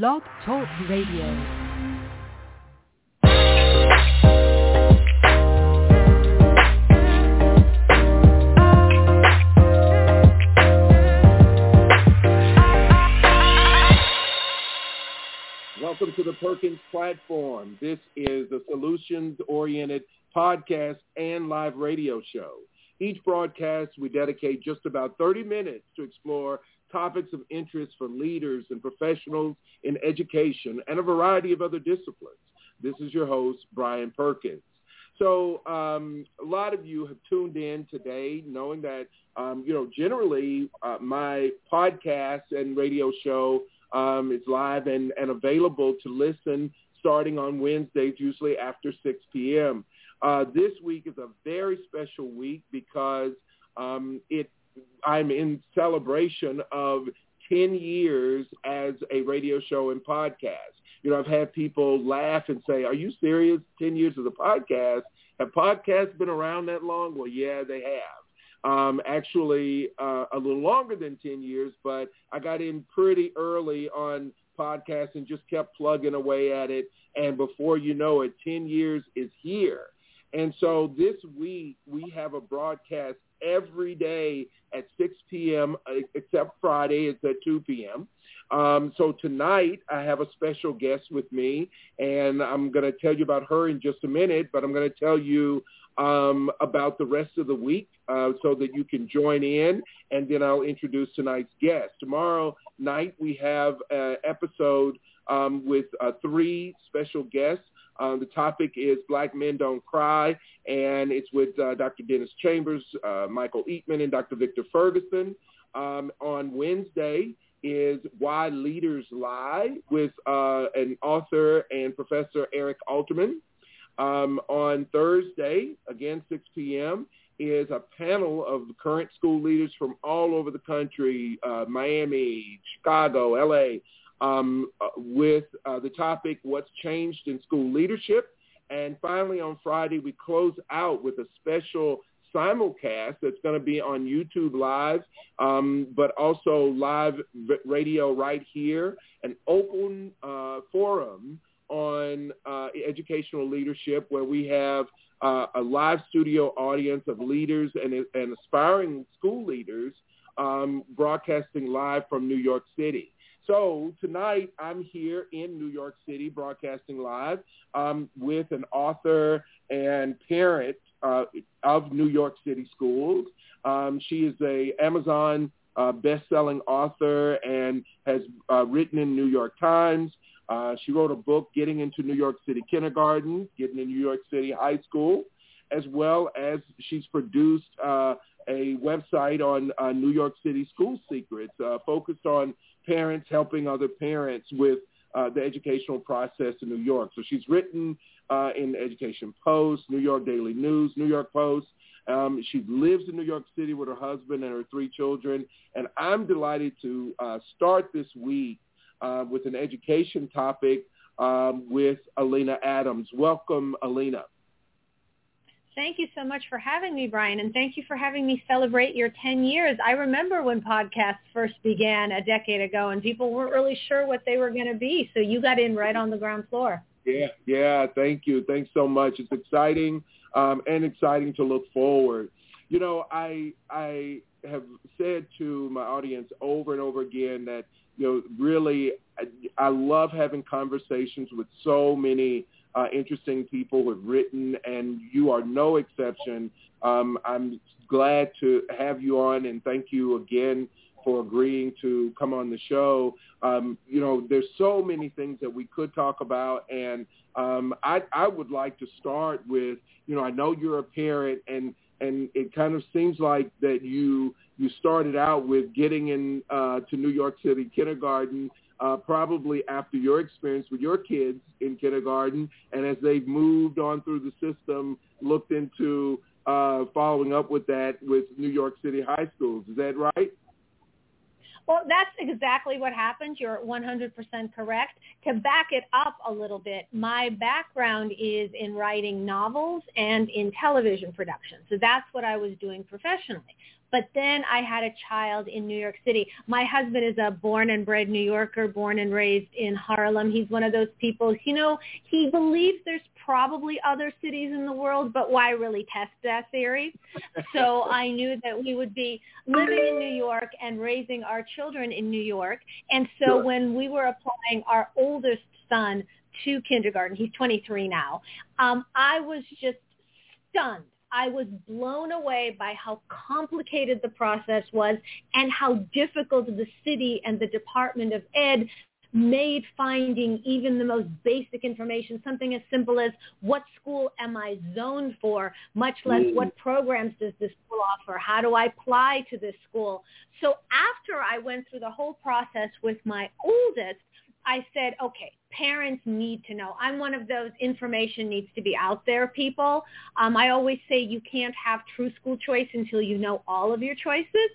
Blog Talk Radio. Welcome to the Perkins platform. This is a solutions-oriented podcast and live radio show. Each broadcast, we dedicate just about 30 minutes to explore topics of interest for leaders and professionals in education and a variety of other disciplines. This is your host, Brian Perkins. So um, a lot of you have tuned in today knowing that, um, you know, generally uh, my podcast and radio show um, is live and, and available to listen starting on Wednesdays, usually after 6 p.m. Uh, this week is a very special week because um, it I'm in celebration of 10 years as a radio show and podcast. You know, I've had people laugh and say, are you serious? 10 years as a podcast? Have podcasts been around that long? Well, yeah, they have. Um, actually, uh, a little longer than 10 years, but I got in pretty early on podcasts and just kept plugging away at it. And before you know it, 10 years is here. And so this week we have a broadcast every day at 6 p.m. uh, except Friday. It's at 2 p.m. Um, so tonight I have a special guest with me, and I'm going to tell you about her in just a minute. But I'm going to tell you um, about the rest of the week uh, so that you can join in, and then I'll introduce tonight's guest. Tomorrow night we have an episode um, with uh, three special guests. Uh, the topic is Black Men Don't Cry, and it's with uh, Dr. Dennis Chambers, uh, Michael Eatman, and Dr. Victor Ferguson. Um, on Wednesday is Why Leaders Lie with uh, an author and Professor Eric Alterman. Um, on Thursday, again 6 p.m., is a panel of current school leaders from all over the country, uh, Miami, Chicago, L.A., um, uh, with uh, the topic, What's Changed in School Leadership. And finally, on Friday, we close out with a special simulcast that's going to be on YouTube Live, um, but also live radio right here, an open uh, forum on uh, educational leadership where we have uh, a live studio audience of leaders and, and aspiring school leaders um, broadcasting live from New York City. So tonight I'm here in New York City broadcasting live um, with an author and parent uh, of New York City schools. Um, she is a Amazon uh, best-selling author and has uh, written in New York Times. Uh, she wrote a book, Getting into New York City Kindergarten, Getting in New York City High School, as well as she's produced uh, a website on uh, New York City school secrets uh, focused on parents helping other parents with uh, the educational process in New York. So she's written uh, in Education Post, New York Daily News, New York Post. Um, she lives in New York City with her husband and her three children. And I'm delighted to uh, start this week uh, with an education topic um, with Alina Adams. Welcome, Alina. Thank you so much for having me, Brian, and thank you for having me celebrate your 10 years. I remember when podcasts first began a decade ago, and people weren't really sure what they were going to be, so you got in right on the ground floor. Yeah, yeah, thank you. Thanks so much. It's exciting um, and exciting to look forward. You know, I I have said to my audience over and over again that you know really I, I love having conversations with so many uh, interesting people who have written, and you are no exception. Um, I'm glad to have you on, and thank you again for agreeing to come on the show. Um, you know, there's so many things that we could talk about, and um, I, I would like to start with, you know, I know you're a parent, and and it kind of seems like that you you started out with getting in uh, to New York City kindergarten uh, probably after your experience with your kids in kindergarten, and as they've moved on through the system, looked into uh, following up with that with New York City high schools. Is that right? Well, that's exactly what happened. You're 100% correct. To back it up a little bit, my background is in writing novels and in television production. So that's what I was doing professionally. But then I had a child in New York City. My husband is a born and bred New Yorker, born and raised in Harlem. He's one of those people, you know, he believes there's probably other cities in the world, but why really test that theory? So I knew that we would be living in New York and raising our children in New York. And so sure. when we were applying our oldest son to kindergarten, he's 23 now, um, I was just stunned. I was blown away by how complicated the process was and how difficult the city and the Department of Ed made finding even the most basic information, something as simple as what school am I zoned for, much less mm. what programs does this school offer, how do I apply to this school. So after I went through the whole process with my oldest, I said, okay, parents need to know. I'm one of those information needs to be out there people. Um, I always say you can't have true school choice until you know all of your choices.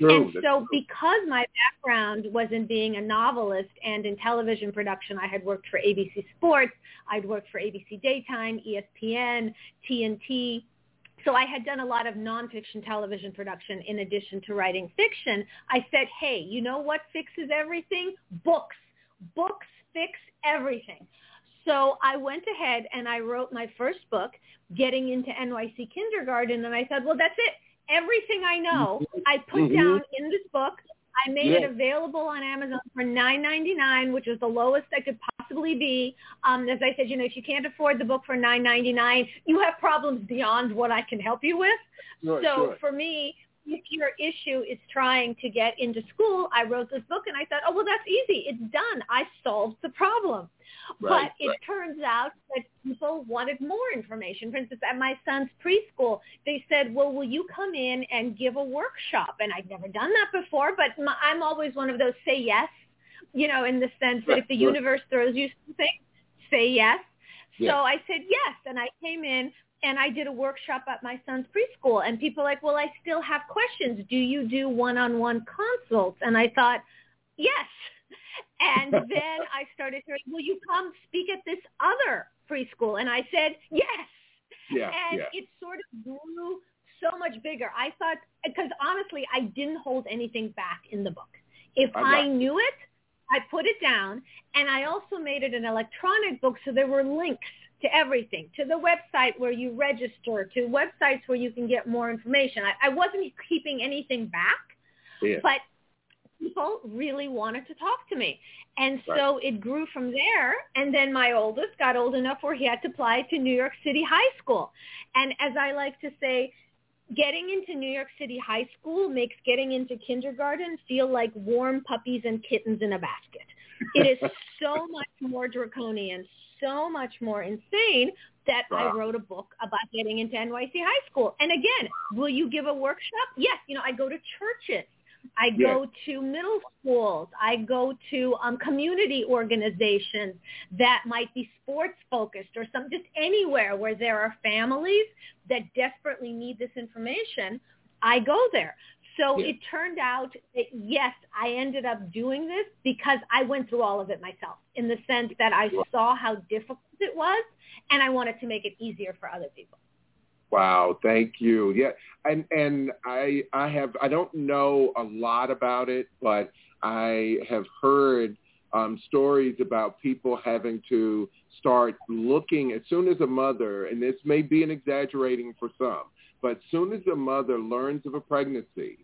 True. And so because my background was in being a novelist and in television production, I had worked for ABC Sports, I'd worked for ABC Daytime, ESPN, TNT. So I had done a lot of nonfiction television production in addition to writing fiction. I said, hey, you know what fixes everything? Books. Books fix everything. So I went ahead and I wrote my first book, Getting into NYC Kindergarten, and I said, well, that's it everything I know, mm-hmm. I put mm-hmm. down in this book. I made yeah. it available on Amazon for nine ninety nine, which was the lowest I could possibly be. Um, as I said, you know, if you can't afford the book for nine ninety nine, you have problems beyond what I can help you with. Sure, so sure. for me, if your issue is trying to get into school, I wrote this book and I thought, oh, well, that's easy. It's done. I solved the problem. Right, but it right. turns out that people wanted more information. For instance, at my son's preschool, they said, well, will you come in and give a workshop? And I'd never done that before, but my, I'm always one of those say yes, you know, in the sense that right, if the universe throws you something, say yes. Yeah. So I said yes, and I came in and I did a workshop at my son's preschool and people like, well, I still have questions. Do you do one-on-one consults? And I thought, yes. And then I started hearing, will you come speak at this other preschool? And I said, yes. Yeah, and yeah. it sort of grew so much bigger. I thought, because honestly, I didn't hold anything back in the book. If I knew it, I put it down. And I also made it an electronic book, so there were links to everything, to the website where you register, to websites where you can get more information. I, I wasn't keeping anything back, yeah. but people really wanted to talk to me. And right. so it grew from there. And then my oldest got old enough where he had to apply to New York City High School. And as I like to say, getting into New York City High School makes getting into kindergarten feel like warm puppies and kittens in a basket. It is so much more draconian, so much more insane that wow. I wrote a book about getting into NYC high school. And again, will you give a workshop? Yes. You know, I go to churches. I go to middle schools. I go to um, community organizations that might be sports focused or some just anywhere where there are families that desperately need this information. I go there. So yeah. it turned out that yes, I ended up doing this because I went through all of it myself in the sense that I saw how difficult it was and I wanted to make it easier for other people. Wow, thank you. Yeah, and and I I have I don't know a lot about it, but I have heard um, stories about people having to start looking as soon as a mother, and this may be an exaggerating for some, but as soon as a mother learns of a pregnancy,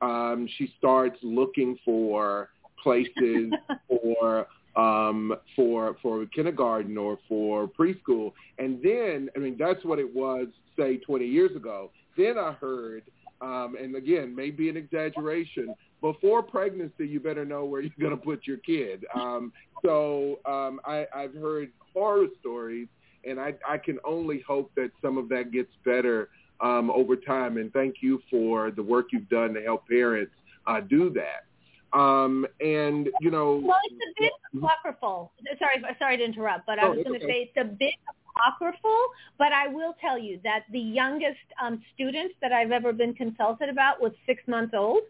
um, she starts looking for places for um, for for kindergarten or for preschool, and then I mean that's what it was say 20 years ago. Then I heard, um, and again maybe an exaggeration, before pregnancy you better know where you're going to put your kid. Um, so um, I, I've heard horror stories, and I, I can only hope that some of that gets better um, over time. And thank you for the work you've done to help parents uh, do that. Um, and you know, well, it's a bit apocryphal. Sorry, sorry to interrupt, but I oh, was going to okay. say it's a bit apocryphal. But I will tell you that the youngest um, students that I've ever been consulted about was six months old,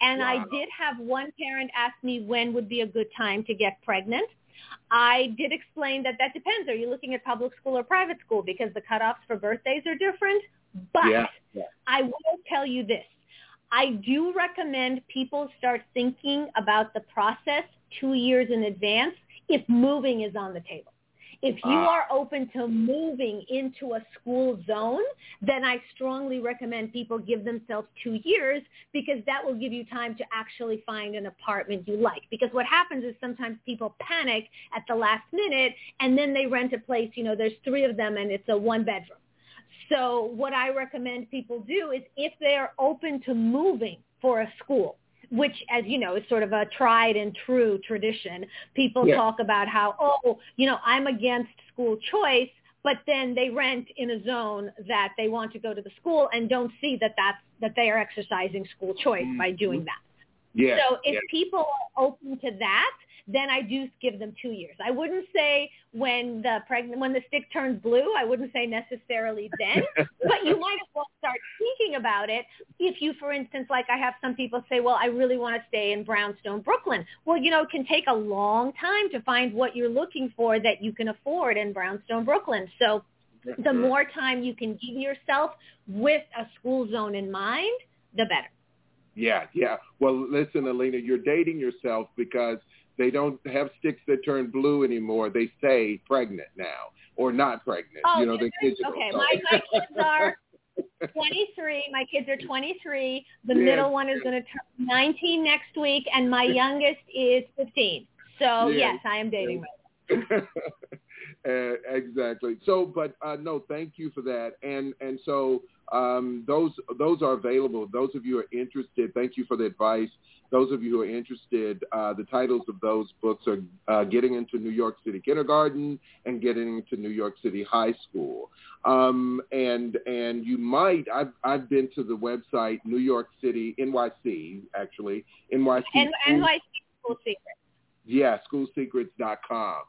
and wow. I did have one parent ask me when would be a good time to get pregnant. I did explain that that depends. Are you looking at public school or private school? Because the cutoffs for birthdays are different. But yeah, yeah. I will tell you this. I do recommend people start thinking about the process two years in advance if moving is on the table. If you Ah. are open to moving into a school zone, then I strongly recommend people give themselves two years because that will give you time to actually find an apartment you like. Because what happens is sometimes people panic at the last minute and then they rent a place, you know, there's three of them and it's a one bedroom. So what I recommend people do is if they are open to moving for a school, which as you know is sort of a tried and true tradition, people Yeah. talk about how, oh, you know, I'm against school choice, but then they rent in a zone that they want to go to the school and don't see that that's, that they are exercising school choice by mm-hmm. doing that. Yes. So if yes. people are open to that, then I do give them two years. I wouldn't say when the pregnant when the stick turns blue. I wouldn't say necessarily then, but you might as well start thinking about it. If you, for instance, like I have some people say, well, I really want to stay in Brownstone, Brooklyn. Well, you know, it can take a long time to find what you're looking for that you can afford in Brownstone, Brooklyn. So the more time you can give yourself with a school zone in mind, the better. Yeah, yeah. Well, listen, Alina, you're dating yourself because they don't have sticks that turn blue anymore. They say pregnant now or not pregnant. Oh, you know, they're digital. Okay, so- my, my kids are 23. My kids are 23. The Yes, middle one is going to turn 19 next week, and my youngest is 15. So Yes, yes, I am dating. right Uh, exactly. So, but uh, no, thank you for that. And and so um, those those are available. Those of you who are interested, thank you for the advice. Those of you who are interested, uh, the titles of those books are uh, Getting into New York City Kindergarten and Getting into New York City High School. Um, and and you might I've I've been to the website New York City NYC actually NYC And NYC School Secrets. yeah, schoolsecrets.com.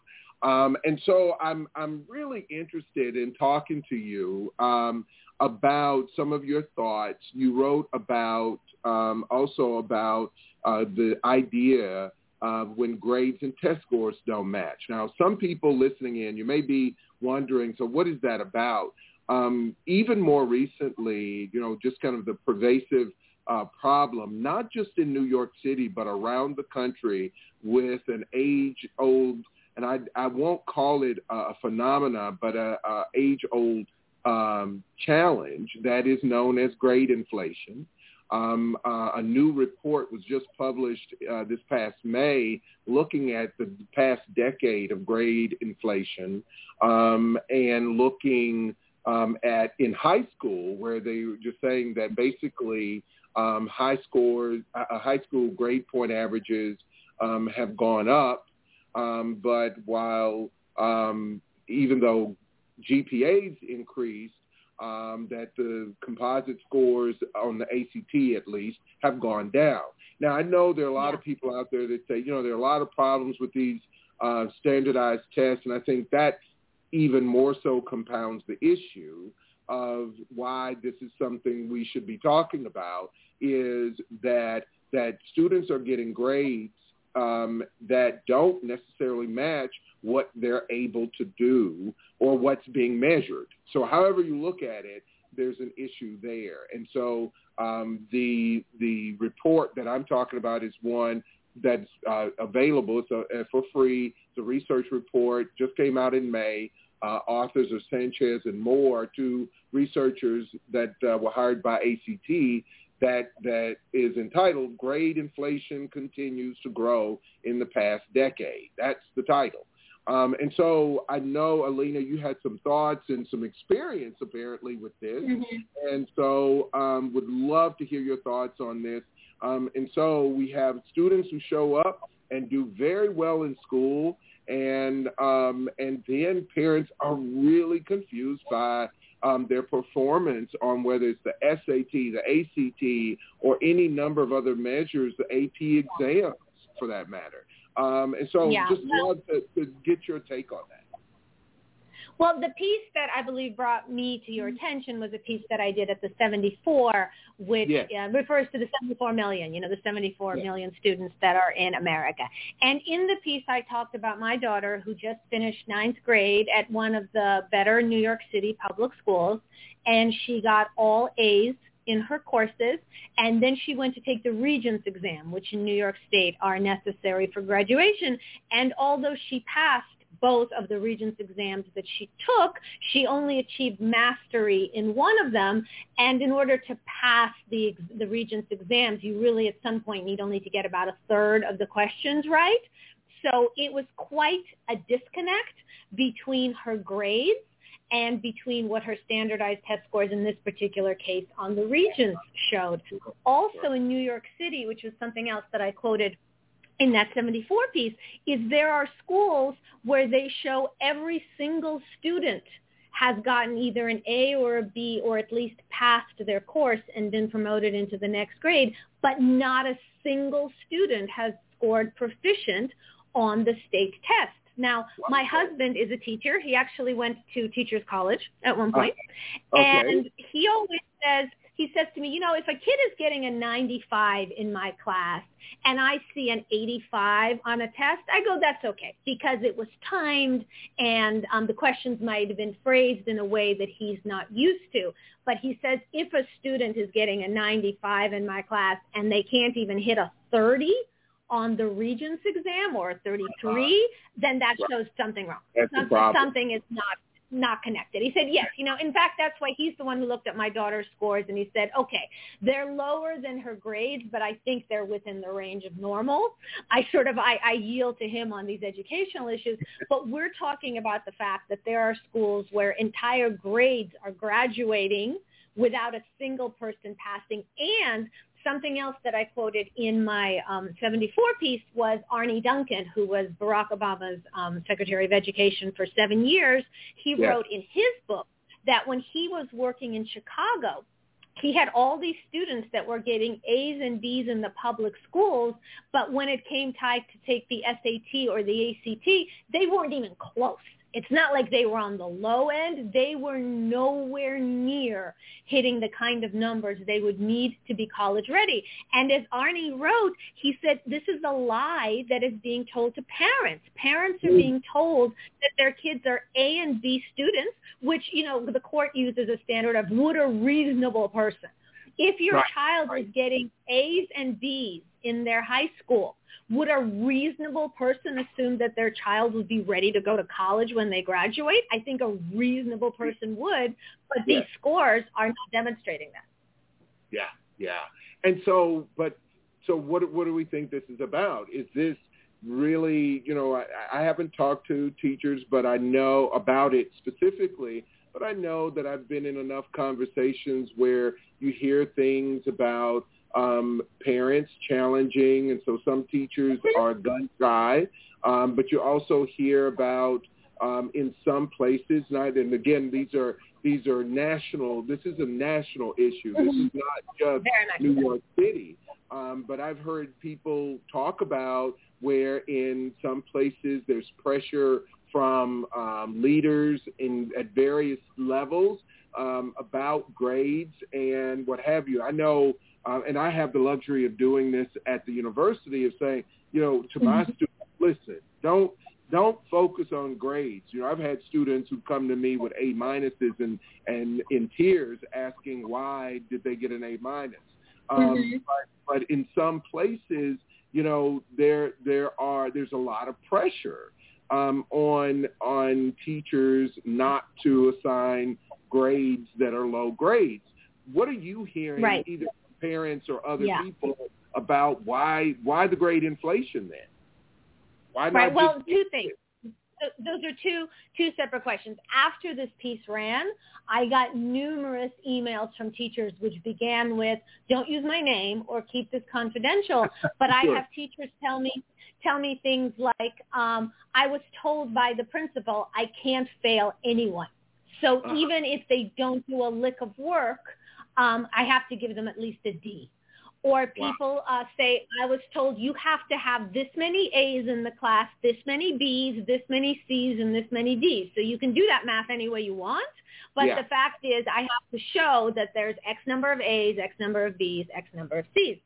Um, and so I'm I'm really interested in talking to you um, about some of your thoughts. You wrote about um, also about uh, the idea of when grades and test scores don't match. Now, some people listening in, you may be wondering, so what is that about? Um, even more recently, you know, just kind of the pervasive uh, problem, not just in New York City, but around the country with an age-old, and I, I won't call it a phenomena, but a, a age-old um, challenge that is known as grade inflation. Um, uh, a new report was just published uh, this past May looking at the past decade of grade inflation um, and looking um, at in high school where they were just saying that basically um, high scores, uh, high school grade point averages um, have gone up, um, but while um, even though GPAs increased, um, that the composite scores on the ACT at least have gone down. Now I know there are a lot Yeah. of people out there that say, you know, there are a lot of problems with these uh, standardized tests, and I think that even more so compounds the issue of why this is something we should be talking about is that that students are getting grades um, that don't necessarily match what they're able to do or what's being measured. So however you look at it, there's an issue there. And so um, the the report that I'm talking about is one that's uh, available. It's a, uh, for free. It's a research report. Just came out in May. Uh, authors of Sanchez and Moore, two researchers that uh, were hired by ACT that that is entitled "Grade Inflation Continues to Grow in the Past Decade." That's the title. Um, and so I know, Alina, you had some thoughts and some experience apparently with this. And so um, would love to hear your thoughts on this. Um, and so we have students who show up and do very well in school. And um, and then parents are really confused by um, their performance on whether it's the SAT, the ACT, or any number of other measures, the AP exams for that matter. Um, and so Yeah. just love to, to get your take on that. Well, the piece that I believe brought me to your attention was a piece that I did at the 74, which Yes. uh, refers to the 74 million, you know, the 74 Yes. million students that are in America. And in the piece, I talked about my daughter who just finished ninth grade at one of the better New York City public schools, and she got all A's in her courses, and then she went to take the Regents exam, which in New York State are necessary for graduation. And although she passed both of the Regents exams that she took, she only achieved mastery in one of them. And in order to pass the, the Regents exams, you really at some point need only to get about a third of the questions right. So it was quite a disconnect between her grades and between what her standardized test scores in this particular case on the Regents showed. Also in New York City, which was something else that I quoted in that 74 piece, is there are schools where they show every single student has gotten either an A or a B or at least passed their course and been promoted into the next grade, but not a single student has scored proficient on the state test. Now, my husband is a teacher. He actually went to teachers college at one point. Uh, okay. And he always says, he says to me, you know, if a kid is getting a 95 in my class and I see an 85 on a test, I go, that's okay because it was timed and um, the questions might have been phrased in a way that he's not used to. But he says if a student is getting a 95 in my class and they can't even hit a 30, on the Regents exam or a 33, then that shows something wrong. Something, something is not not connected. He said, yes, you know, in fact, that's why he's the one who looked at my daughter's scores and he said, okay, they're lower than her grades, but I think they're within the range of normal. I sort of, I, I yield to him on these educational issues, but we're talking about the fact that there are schools where entire grades are graduating without a single person passing and something else that I quoted in my um, 74 piece was Arne Duncan, who was Barack Obama's um, Secretary of Education for seven years. He wrote in his book that when he was working in Chicago, he had all these students that were getting A's and B's in the public schools, but when it came time to take the SAT or the ACT, they weren't even close. It's not like they were on the low end. They were nowhere near hitting the kind of numbers they would need to be college ready. And as Arne wrote, he said this is a lie that is being told to parents. Parents are Mm. being told that their kids are A and B students, which, you know, the court uses a standard of would a reasonable person. If your Right, child right. is getting A's and B's in their high school, would a reasonable person assume that their child would be ready to go to college when they graduate? I think a reasonable person would, but these scores are not demonstrating that. Yeah, yeah. And so, but so what? What do we think this is about? Is this really? You know, I, I haven't talked to teachers, but I know about it specifically. But I know that I've been in enough conversations where you hear things about um, parents challenging, and so some teachers are gun shy. Um, but you also hear about um, in some places, not, and again, these are these are national. This is a national issue. This is not just New. York City. Um, but I've heard people talk about where in some places there's pressure from um, leaders in at various levels um, about grades and what have you. I know, uh, and I have the luxury of doing this at the university of saying, you know, to my Mhm. students, listen, don't don't focus on grades. You know, I've had students who come to me with A minuses and and in tears asking why did they get an A minus. Um, Mhm. but, but in some places, you know, there there are there's a lot of pressure um, on on teachers not to assign grades that are low grades. What are you hearing, Right. either from parents or other Yeah. people, about why why the grade inflation then? Why not Right. Well, two things. Th- Those are two two separate questions. After this piece ran, I got numerous emails from teachers which began with "Don't use my name" or "Keep this confidential." But I have teachers tell me tell me things like, um, "I was told by the principal I can't fail anyone, so Uh-huh. even if they don't do a lick of work, um, I have to give them at least a D. Or people uh, say, I was told you have to have this many A's in the class, this many B's, this many C's, and this many D's. So you can do that math any way you want. But Yeah. the fact is I have to show that there's X number of A's, X number of B's, X number of C's.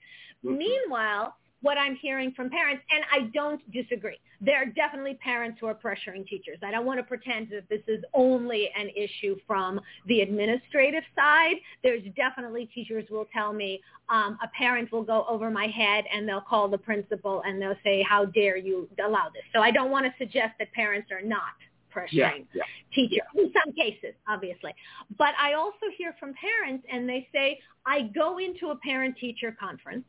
Mhm. Meanwhile, what I'm hearing from parents, and I don't disagree. There are definitely parents who are pressuring teachers. I don't want to pretend that this is only an issue from the administrative side. There's definitely teachers will tell me um, a parent will go over my head and they'll call the principal and they'll say, how dare you allow this? So I don't want to suggest that parents are not pressuring Yeah, yeah. teachers in some cases, obviously. But I also hear from parents and they say, I go into a parent-teacher conference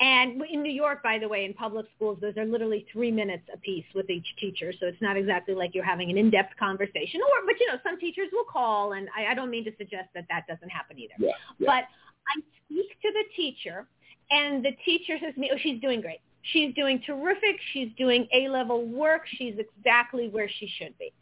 and in New York, by the way, in public schools, those are literally three minutes apiece with each teacher. So it's not exactly like you're having an in-depth conversation. Or, but you know, some teachers will call, and I, I don't mean to suggest that that doesn't happen either. Yeah, yeah. But I speak to the teacher, and the teacher says to me, "Oh, she's doing great. She's doing terrific. She's doing A-level work. She's exactly where she should be."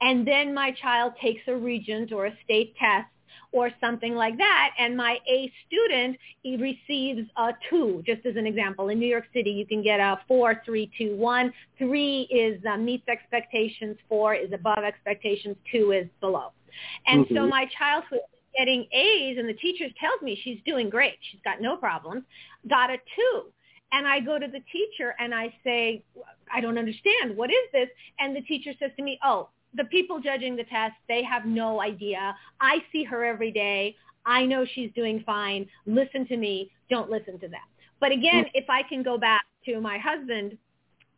And then my child takes a regent or a state test or something like that, and my A student he receives a two, just as an example. In New York City, you can get a four, three, two, one. Three is uh, meets expectations. Four is above expectations. Two is below. And so Mhm. my child who is getting A's, and the teacher tells me she's doing great. She's got no problems. Got a two. And I go to the teacher and I say, I don't understand. What is this? And the teacher says to me, oh, the people judging the test, they have no idea. I see her every day. I know she's doing fine. Listen to me. Don't listen to them. But again, mm. if I can go back to my husband,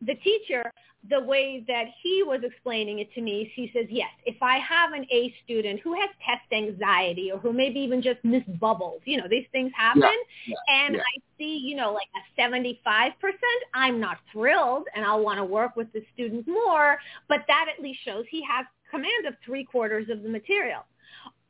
the teacher, the way that he was explaining it to me, he says, yes, if I have an A student who has test anxiety or who maybe even just miss bubbles, you know, these things happen, yeah, and yeah. I see, you know, like a 75%, I'm not thrilled and I'll want to work with the student more, but that at least shows he has command of three quarters of the material.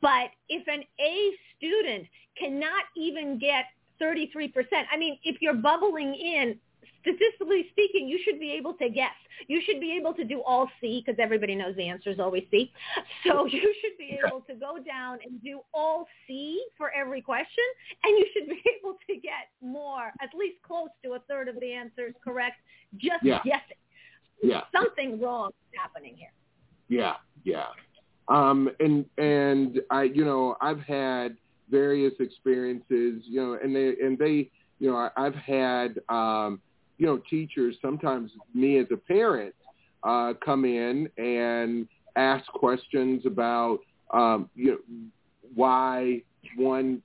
But if an A student cannot even get 33%, I mean, if you're bubbling in, statistically speaking, you should be able to guess. You should be able to do all C because everybody knows the answer is always C. So you should be able to go down and do all C for every question, and you should be able to get more, at least close to a third of the answers correct, just Yeah. guessing. Yeah. Something wrong is happening here. Yeah, yeah. Um, and and I, you know, I've had various experiences, you know, and they and they, you know, I, I've had, um, you know, teachers. Sometimes me as a parent uh, come in and ask questions about, um, you know, why one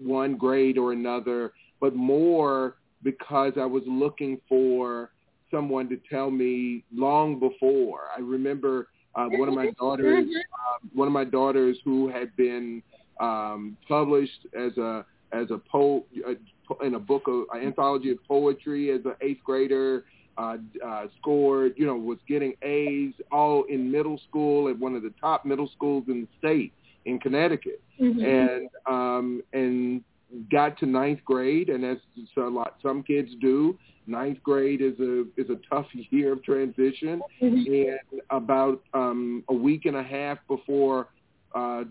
one grade or another, but more because I was looking for someone to tell me long before. I remember uh, one of my daughters, um, one of my daughters who had been um, published as a as a po uh, in a book of an anthology of poetry as an eighth grader. Uh, uh, scored, you know, was getting A's all in middle school at one of the top middle schools in the state in Connecticut, and um, and got to ninth grade, and as a lot some kids do, ninth grade is a is a tough year of transition, and about um, a week and a half before uh,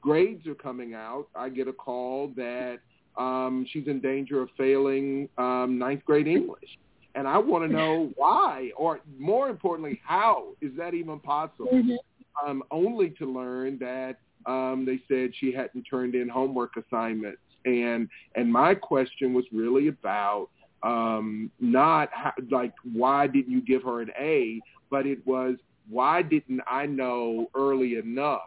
grades are coming out, I get a call that um, she's in danger of failing um, ninth grade English. And I want to know why, or more importantly, how is that even possible? Um, only to learn that um, they said she hadn't turned in homework assignments. And and my question was really about um, not how, like why didn't you give her an A, but it was why didn't I know early enough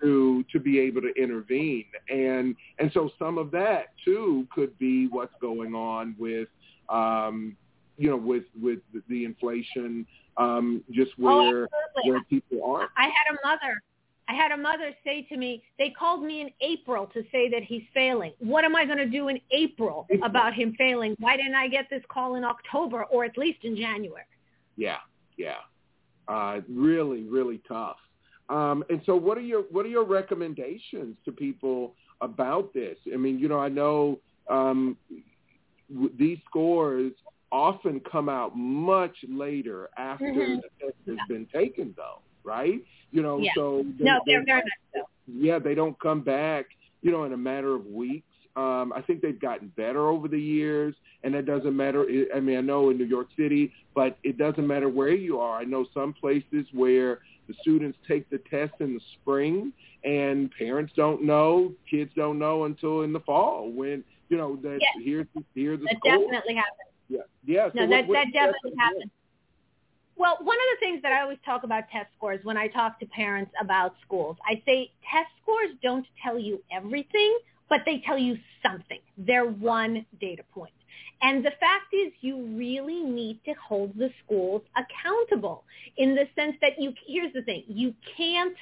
to to be able to intervene and and so some of that too could be what's going on with um you know with with the, inflation um just Oh, where absolutely. where people are I had a mother. I had a mother say to me, they called me in April to say that he's failing. What am I going to do in April April. about him failing? Why didn't I get this call in October or at least in January? yeah yeah uh really really tough um and so what are your what are your recommendations to people about this i mean you know i know um w- these scores often come out much later after Mhm. the test has been taken though right you know Yeah. so they- No, they- they're very much so. yeah, they don't come back, you know, in a matter of weeks. Um, I think they've gotten better over the years, and it doesn't matter. I mean, I know in New York City, but it doesn't matter where you are. I know some places where the students take the test in the spring, and parents don't know, kids don't know until in the fall when you know that Yes. here's the, here's the That score. definitely happens. Yeah, yeah. So no, what, that what, that definitely happens. Well, one of the things that I always talk about test scores when I talk to parents about schools, I say test scores don't tell you everything, but they tell you something. They're one data point. And the fact is you really need to hold the schools accountable in the sense that you, here's the thing, you can't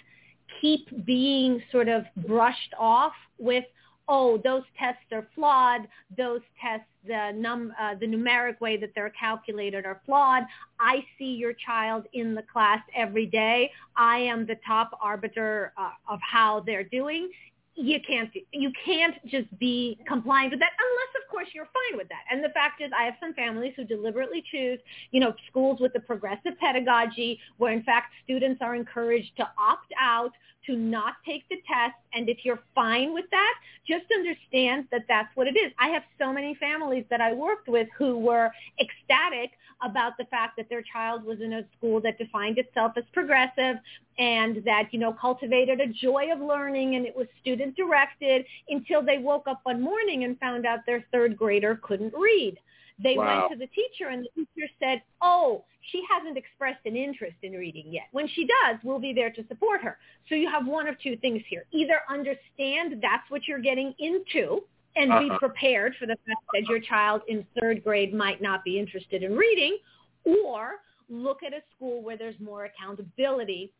keep being sort of brushed off with, oh, those tests are flawed. Those tests, the, num, uh, the numeric way that they're calculated are flawed. I see your child in the class every day. I am the top arbiter uh, of how they're doing you can't you can't just be compliant with that unless of course you're fine with that. And the fact is i have some families who deliberately choose you know schools with the progressive pedagogy where in fact students are encouraged to opt out to not take the test and if you're fine with that just understand that that's what it is i have so many families that i worked with who were ecstatic about the fact that their child was in a school that defined itself as progressive and that, you know, cultivated a joy of learning and it was student directed until they woke up one morning and found out their third grader couldn't read. They wow. went to the teacher and the teacher said, oh, she hasn't expressed an interest in reading yet. When she does, we'll be there to support her. So you have one of two things here. Either understand that's what you're getting into and uh-huh. be prepared for the fact that your child in third grade might not be interested in reading or look at a school where there's more accountability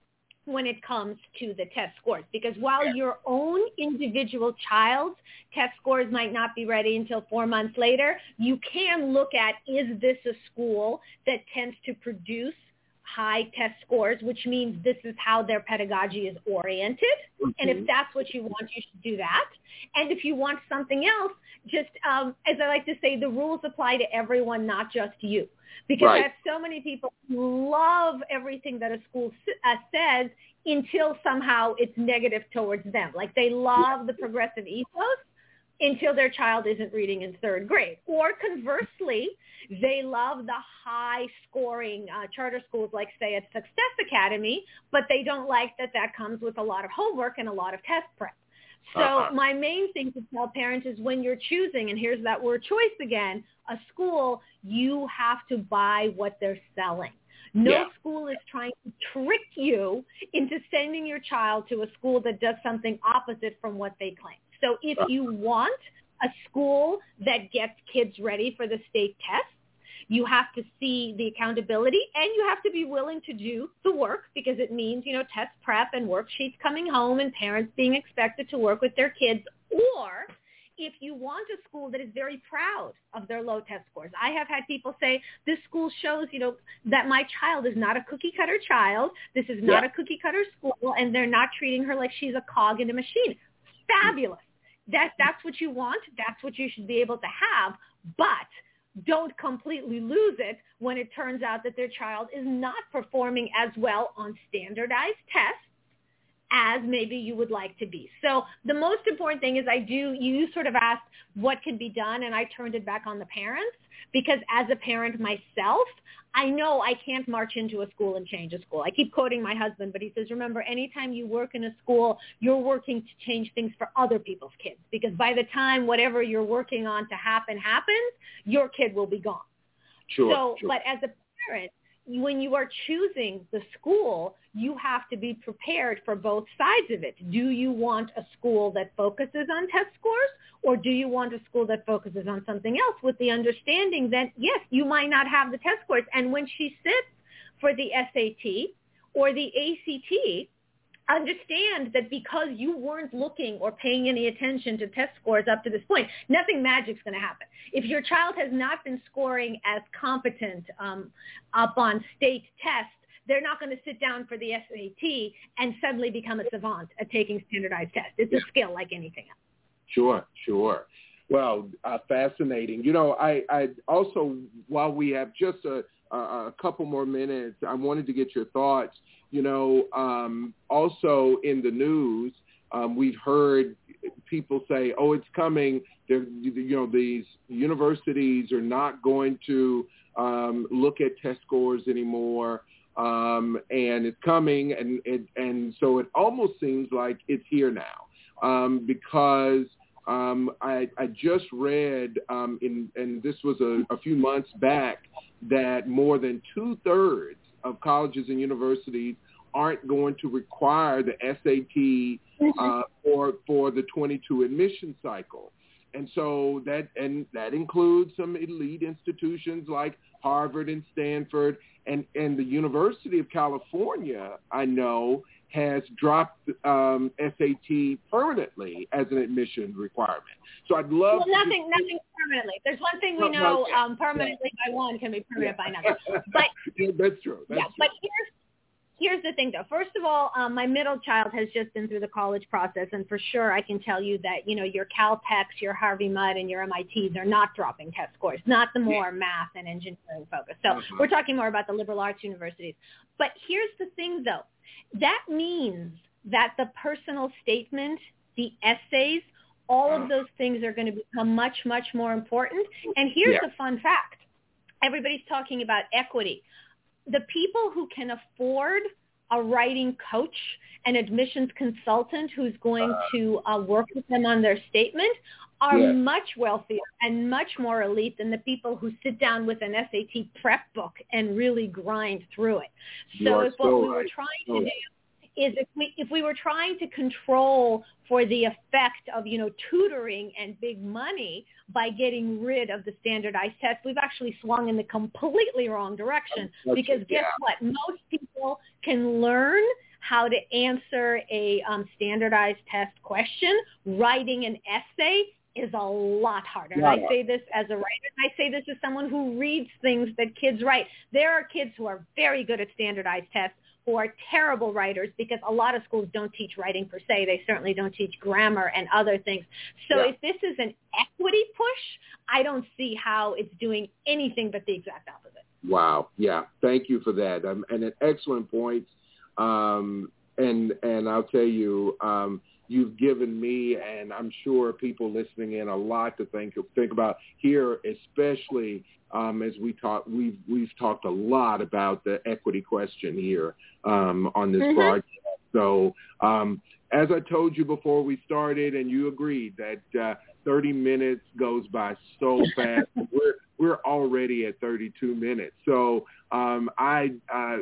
when it comes to the test scores because while your own individual child's test scores might not be ready until four months later, you can look at is this a school that tends to produce high test scores, which means this is how their pedagogy is oriented. Mm-hmm. And if mm-hmm. that's what you want, you should do that. And if you want something else, just um, as I like to say, the rules apply to everyone, not just you. Because right. I have so many people who love everything that a school uh, says until somehow it's negative towards them. Like they love the progressive ethos until their child isn't reading in third grade. Or conversely, they love the high scoring uh, charter schools like say at Success Academy, but they don't like that that comes with a lot of homework and a lot of test prep. So uh-huh. my main thing to tell parents is when you're choosing, and here's that word choice again, a school, you have to buy what they're selling. No yeah. school is trying to trick you into sending your child to a school that does something opposite from what they claim. So if you want a school that gets kids ready for the state test, you have to see the accountability and you have to be willing to do the work because it means, you know, test prep and worksheets coming home and parents being expected to work with their kids. Or if you want a school that is very proud of their low test scores. I have had people say, this school shows, you know, that my child is not a cookie cutter child. This is not yeah. a cookie cutter school and they're not treating her like she's a cog in a machine. Fabulous that that's what you want. That's what you should be able to have. But don't completely lose it when it turns out that their child is not performing as well on standardized tests as maybe you would like to be. So the most important thing is I do, you sort of asked what can be done and I turned it back on the parents because as a parent myself, I know I can't march into a school and change a school. I keep quoting my husband, but he says, remember, anytime you work in a school, you're working to change things for other people's kids because by the time whatever you're working on to happen happens, your kid will be gone. Sure, so, sure. but as a parent, when you are choosing the school, you have to be prepared for both sides of it. Do you want a school that focuses on test scores or do you want a school that focuses on something else with the understanding that, yes, you might not have the test scores. And when she sits for the SAT or the ACT, understand that because you weren't looking or paying any attention to test scores up to this point, nothing magic's going to happen. If your child has not been scoring as competent um, up on state tests, they're not going to sit down for the SAT and suddenly become a savant at taking standardized tests. It's yeah. a skill like anything else. Sure, sure. Well, uh, fascinating. You know, I, I also, while we have just a, a couple more minutes, I wanted to get your thoughts you know, um, also in the news, um, we've heard people say, "Oh, it's coming." They're, you know, these universities are not going to um, look at test scores anymore, um, and it's coming, and it, and so it almost seems like it's here now um, because Um, I, I just read, um, in, and this was a, a few months back, that more than two-thirds of colleges and universities aren't going to require the SAT mm-hmm. uh, for for the 22 admission cycle. And so that and that includes some elite institutions like Harvard and Stanford and and the University of California. I know has dropped um, SAT permanently as an admission requirement. So I'd love well, nothing, to... nothing permanently. There's one thing we know: um, permanently by one can be permanent yeah. by another. But yeah, that's true. That's yeah, true. but here's here's the thing though. First of all, um, my middle child has just been through the college process, and for sure I can tell you that you know your Caltechs, your Harvey Mudd, and your MITs are not dropping test scores. Not the more math and engineering focus. So uh-huh. we're talking more about the liberal arts universities. But here's the thing though. That means that the personal statement, the essays, all of uh-huh. those things are going to become much, much more important. And here's yeah. the fun fact. Everybody's talking about equity the people who can afford a writing coach, an admissions consultant who's going uh, to uh, work with them on their statement are much wealthier and much more elite than the people who sit down with an SAT prep book and really grind through it. So if what we were trying to do is if we if we were trying to control for the effect of you know tutoring and big money by getting rid of the standardized test, we've actually swung in the completely wrong direction. because guess yeah. what? Most people can learn how to answer a um, standardized test question. Writing an essay is a lot harder. And I say this as a writer. I say this as someone who reads things that kids write. There are kids who are very good at standardized tests who are terrible writers because a lot of schools don't teach writing per se. They certainly don't teach grammar and other things. So yeah. if this is an equity push, I don't see how it's doing anything but the exact opposite. Wow. Yeah. Thank you for that. Um, and an excellent point. Um, and and I'll tell you, um, you've given me and I'm sure people listening in a lot to think think about here, especially um, as we talk, we've we've talked a lot about the equity question here um, on this mm-hmm. broadcast. So um, as I told you before we started, and you agreed that uh, 30 minutes goes by so fast. we're we're already at 32 minutes. So um, I uh,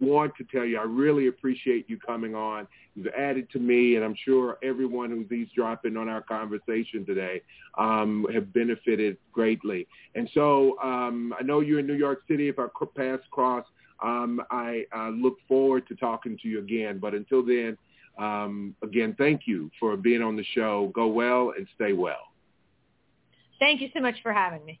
want to tell you, I really appreciate you coming on. You've added to me, and I'm sure everyone who's eavesdropping on our conversation today um, have benefited greatly. And so um, I know you're in New York City. If our paths cross, I uh, look forward to talking to you again. But until then, um, again, thank you for being on the show. Go well and stay well. Thank you so much for having me.